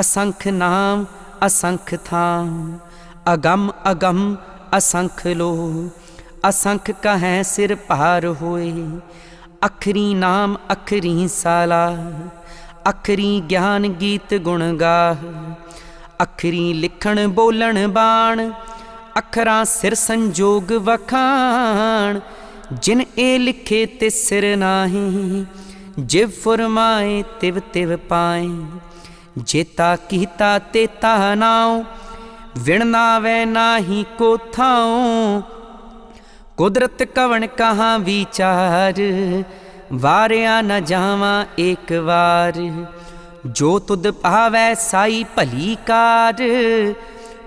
ਅਸੰਖ ਨਾਮ, ਅਸੰਖ ਥਾਮ। ਅਗੰਮ ਅਗੰਮ, ਅਸੰਖ ਲੋ। ਅਸੰਖ ਕਹੈ ਸਿਰ ਭਾਰ ਹੋਏ। ਅਖਰੀ ਨਾਮ, ਅਖਰੀ ਸਾਲਾ। ਅਖਰੀ ਗਿਆਨ ਗੀਤ ਗੁਣ ਗਾਹ। ਅਖਰੀ ਲਿਖਣ, ਬੋਲਣ, ਬਾਣ। ਅਖਰਾਂ ਸਿਰ ਸੰਜੋਗ ਵਖਾਣ। ਜਿਨ ਇਹ ਲਿਖੇ ਤੇ ਸਿਰ ਨਾਹੀ, ਜਿਵ ਫਰਮਾਏ ਤਿਵ ਤਿਵ ਪਾਏ। ਜੇਤਾ ਕੀਤਾ ਤੇਤਾ ਨਾਉ, ਵਿਣ ਨਾਵੇ ਨਾਹੀ ਕੋ ਥਾਉ। ਕੁਦਰਤ ਕਵਣ ਕਹਾ ਵਿਚਾਰ, ਵਾਰਿਆ ਨ ਜਾਵਾਂ ਏਕ ਵਾਰ। ਜੋ ਤੁਧ ਭਾਵੈ ਸਾਈ ਭਲੀ ਕਾਰ,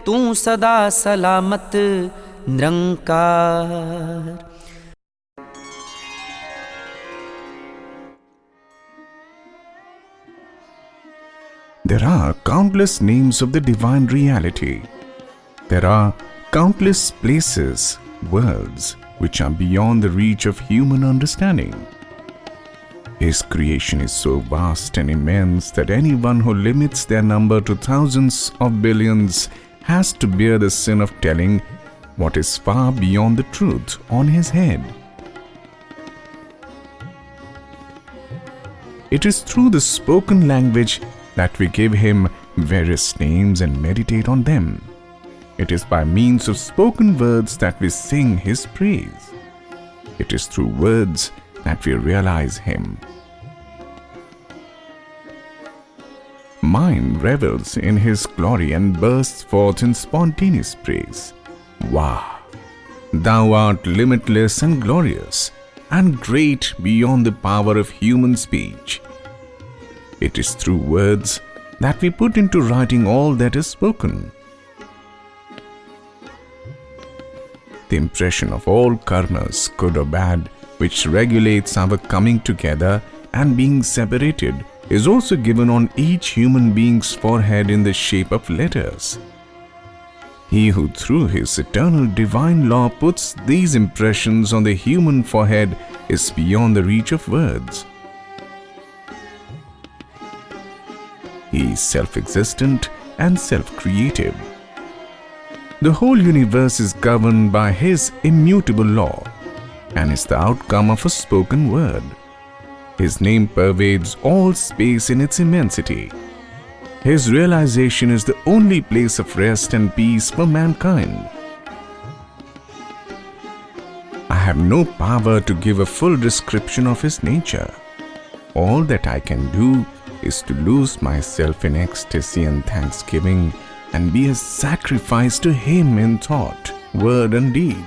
ਤੂੰ ਸਦਾ ਸਲਾਮਤ ਨਿਰੰਕਾਰ। There are countless names of the divine reality. There are countless places, worlds, which are beyond the reach of human understanding. His creation is so vast and immense that anyone who limits their number to thousands of billions has to bear the sin of telling what is far beyond the truth on his head. It is through the spoken language that we give him various names and meditate on them. It is by means of spoken words that we sing his praise. It is through words that we realize him. Mind revels in his glory and bursts forth in spontaneous praise. Wah! Thou art limitless and glorious, and great beyond the power of human speech. It is through words that we put into writing all that is spoken. The impression of all karmas, good or bad, which regulates our coming together and being separated, is also given on each human being's forehead in the shape of letters. He who through his eternal divine law puts these impressions on the human forehead is beyond the reach of words. He is self existent and self creative. The whole universe is governed by His immutable law and is the outcome of a spoken word. His name pervades all space in its immensity. His realization is the only place of rest and peace for mankind. I have no power to give a full description of his nature. All that I can do is to lose myself in ecstasy and thanksgiving and be a sacrifice to him in thought, word, and deed.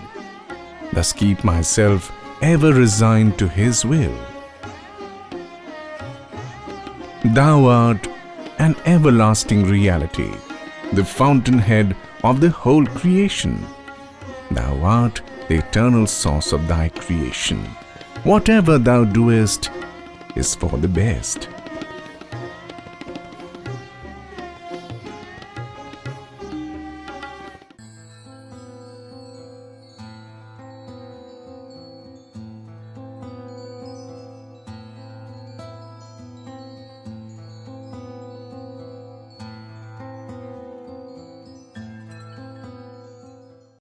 Thus keep myself ever resigned to his will. Thou art an everlasting reality, the fountainhead of the whole creation. Thou art the eternal source of thy creation. Whatever thou doest is for the best.